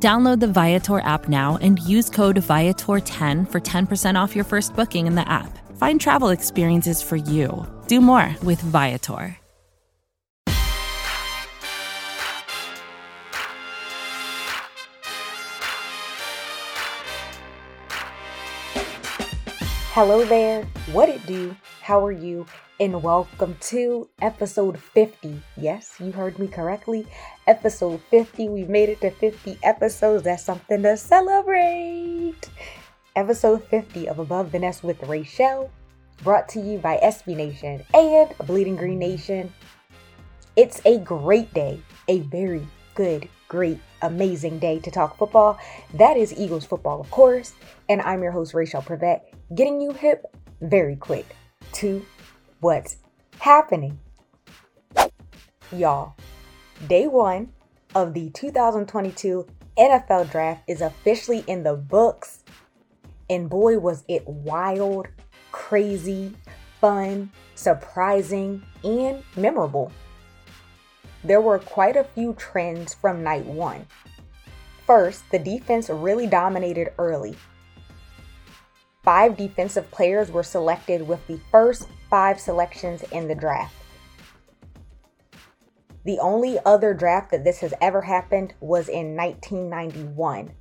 Download the Viator app now and use code Viator10 for 10% off your first booking in the app. Find travel experiences for you. Do more with Viator. Hello there, what it do? How are you? And welcome to episode 50. Yes, you heard me correctly. Episode 50. We've made it to 50 episodes. That's something to celebrate. Episode 50 of Above the Nest with Rachel, brought to you by SB Nation and Bleeding Green Nation. It's a great day, a very good, great, amazing day to talk football. That is Eagles football, of course. And I'm your host, Rachel Prevet, getting you hip very quick to what's happening. Y'all, day one of the 2022 NFL draft is officially in the books. And boy, was it wild, crazy, fun, surprising, and memorable. There were quite a few trends from night one. First, the defense really dominated early, five defensive players were selected with the first five selections in the draft. The only other draft that this has ever happened was in 1991,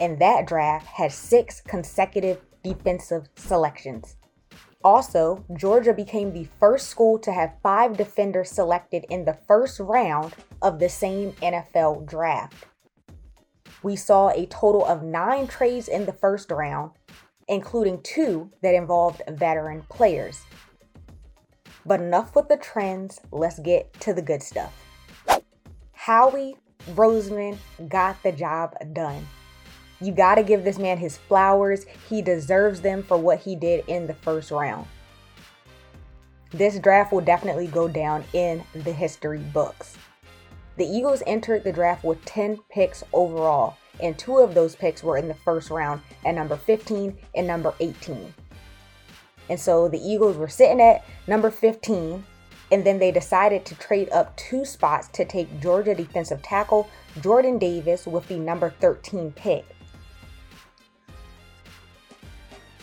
and that draft had six consecutive defensive selections. Also, Georgia became the first school to have five defenders selected in the first round of the same NFL draft. We saw a total of nine trades in the first round including two that involved veteran players. But enough with the trends, let's get to the good stuff. Howie Roseman got the job done. You got to give this man his flowers. He deserves them for what he did in the first round. This draft will definitely go down in the history books. The Eagles entered the draft with 10 picks overall, and two of those picks were in the first round at number 15 and number 18. And so the Eagles were sitting at number 15, and then they decided to trade up two spots to take Georgia defensive tackle Jordan Davis with the number 13 pick.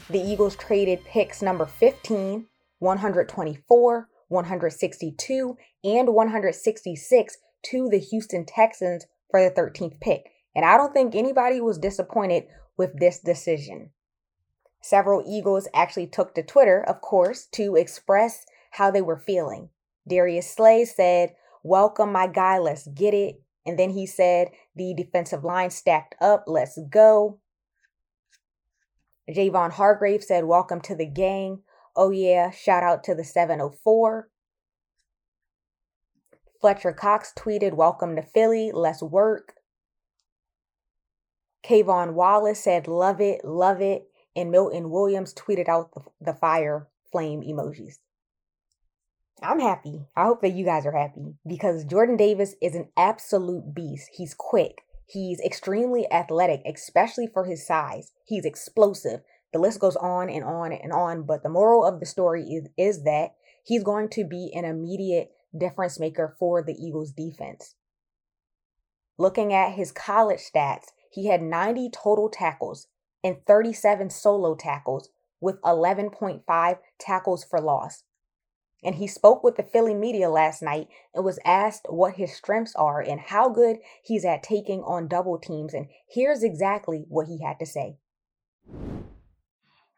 The Eagles traded picks number 15, 124, 162, and 166 to the Houston Texans for the 13th pick. And I don't think anybody was disappointed with this decision. Several Eagles actually took to Twitter, of course, to express how they were feeling. Darius Slay said, Welcome, my guy, let's get it. And then he said, The defensive line stacked up, let's go. Javon Hargrave said, Welcome to the gang. Oh, yeah, shout out to the 704. Fletcher Cox tweeted, Welcome to Philly, let's work. K'Von Wallace said, Love it, love it. And Milton Williams tweeted out the, the fire flame emojis. I'm happy. I hope that you guys are happy because Jordan Davis is an absolute beast. He's quick. He's extremely athletic, especially for his size. He's explosive. The list goes on and on and on. But the moral of the story is, is that he's going to be an immediate difference maker for the Eagles defense. Looking at his college stats, he had 90 total tackles and 37 solo tackles with 11.5 tackles for loss. And he spoke with the Philly media last night and was asked what his strengths are and how good he's at taking on double teams. And here's exactly what he had to say.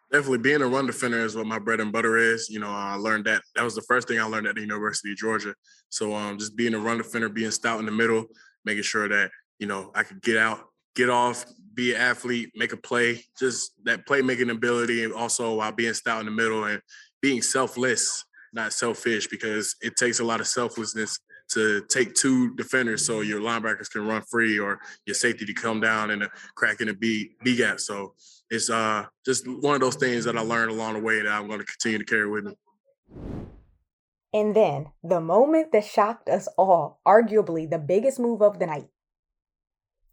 Definitely being a run defender is what my bread and butter is. You know, I learned that. That was the first thing I learned at the University of Georgia. So um, just being a run defender, being stout in the middle, making sure that, you know, I could get out get off, be an athlete, make a play, just that playmaking ability, and also while being stout in the middle and being selfless, not selfish, because it takes a lot of selflessness to take two defenders so your linebackers can run free or your safety to come down and crack in a B B gap. So it's uh just one of those things that I learned along the way that I'm going to continue to carry with me. And then the moment that shocked us all, arguably the biggest move of the night.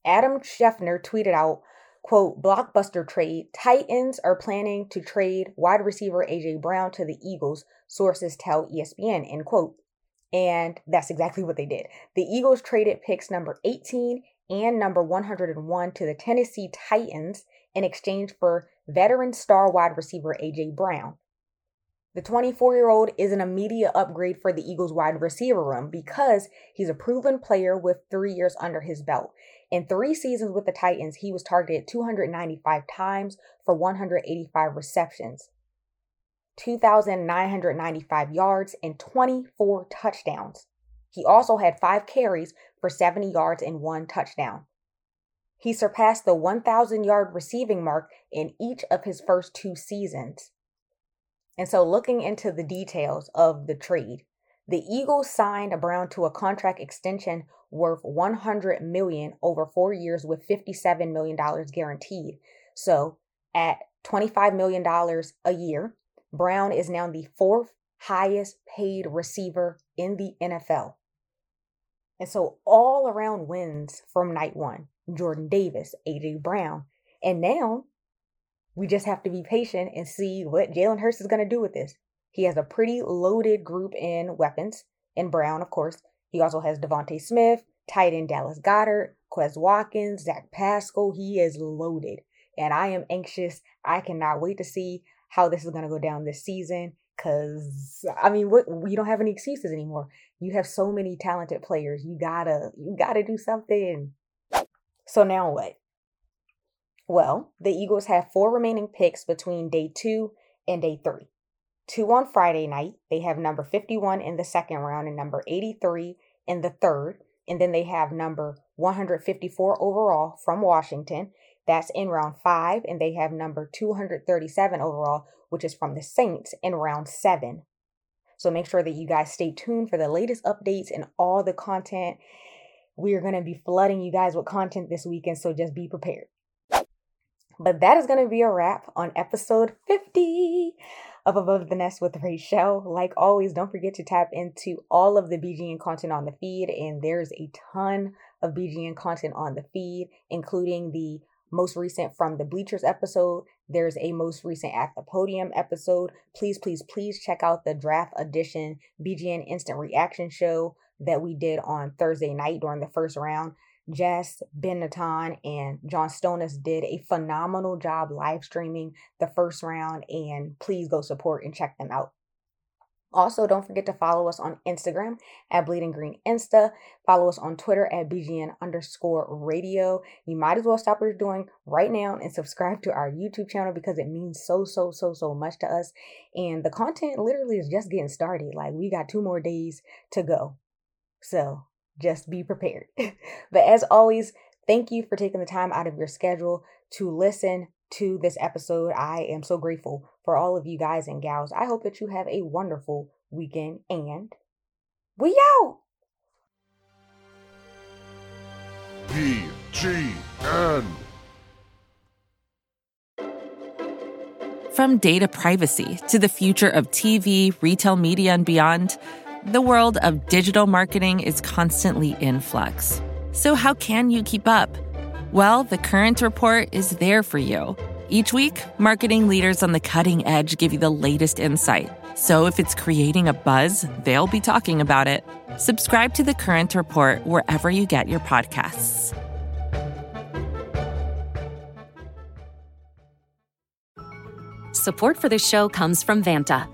Adam Schefter tweeted out, quote, blockbuster trade. Titans are planning to trade wide receiver AJ Brown to the Eagles, sources tell ESPN, end quote. And that's exactly what they did. The Eagles traded picks number 18 and number 101 to the Tennessee Titans in exchange for veteran star wide receiver AJ Brown. The 24 year old is an immediate upgrade for the Eagles wide receiver room because he's a proven player with three years under his belt. In three seasons with the Titans, he was targeted 295 times for 185 receptions, 2,995 yards, and 24 touchdowns. He also had five carries for 70 yards and one touchdown. He surpassed the 1,000 yard receiving mark in each of his first two seasons. And so, looking into the details of the trade, the Eagles signed Brown to a contract extension worth 100 million over 4 years with 57 million dollars guaranteed. So, at 25 million dollars a year, Brown is now the fourth highest paid receiver in the NFL. And so all around wins from night 1. Jordan Davis, AJ Brown, and now we just have to be patient and see what Jalen Hurts is going to do with this. He has a pretty loaded group in weapons. In Brown, of course. He also has DeVonta Smith, tight end Dallas Goedert, Quez Watkins, Zach Pascal. He is loaded. And I am anxious. I cannot wait to see how this is going to go down this season. Cause I mean, what you don't have any excuses anymore. You have so many talented players. You gotta, you gotta do something. So now what? Well, the Eagles have four remaining picks between day two and day three. Two on Friday night. They have number 51 in the second round and number 83 in the third. And then they have number 154 overall from Washington. That's in round five. And they have number 237 overall, which is from the Saints in round seven. So make sure that you guys stay tuned for the latest updates and all the content. We are going to be flooding you guys with content this weekend, so just be prepared. But that is going to be a wrap on episode 50 of Above the Nest with Rachel. Like always, don't forget to tap into all of the BGN content on the feed, and there's a ton of BGN content on the feed, including the most recent from the Bleachers episode. There's a most recent At the Podium episode. Please, please, please check out the draft edition BGN instant reaction show that we did on Thursday night during the first round. Jess, Ben Natan, and John Stolnis did a phenomenal job live streaming the first round, and please go support and check them out. Also, don't forget to follow us on Instagram at Bleeding Green Insta. Follow us on Twitter at BGN underscore radio. You might as well stop what you're doing right now and subscribe to our YouTube channel because it means so, so, so, so much to us. And the content literally is just getting started. Like, we got two more days to go. So, just be prepared. but as always, thank you for taking the time out of your schedule to listen to this episode. I am so grateful for all of you guys and gals. I hope that you have a wonderful weekend and we out. BGN. From data privacy to the future of TV, retail media, and beyond. The world of digital marketing is constantly in flux. So, how can you keep up? Well, the Current Report is there for you. Each week, marketing leaders on the cutting edge give you the latest insight. So, if it's creating a buzz, they'll be talking about it. Subscribe to the Current Report wherever you get your podcasts. Support for this show comes from Vanta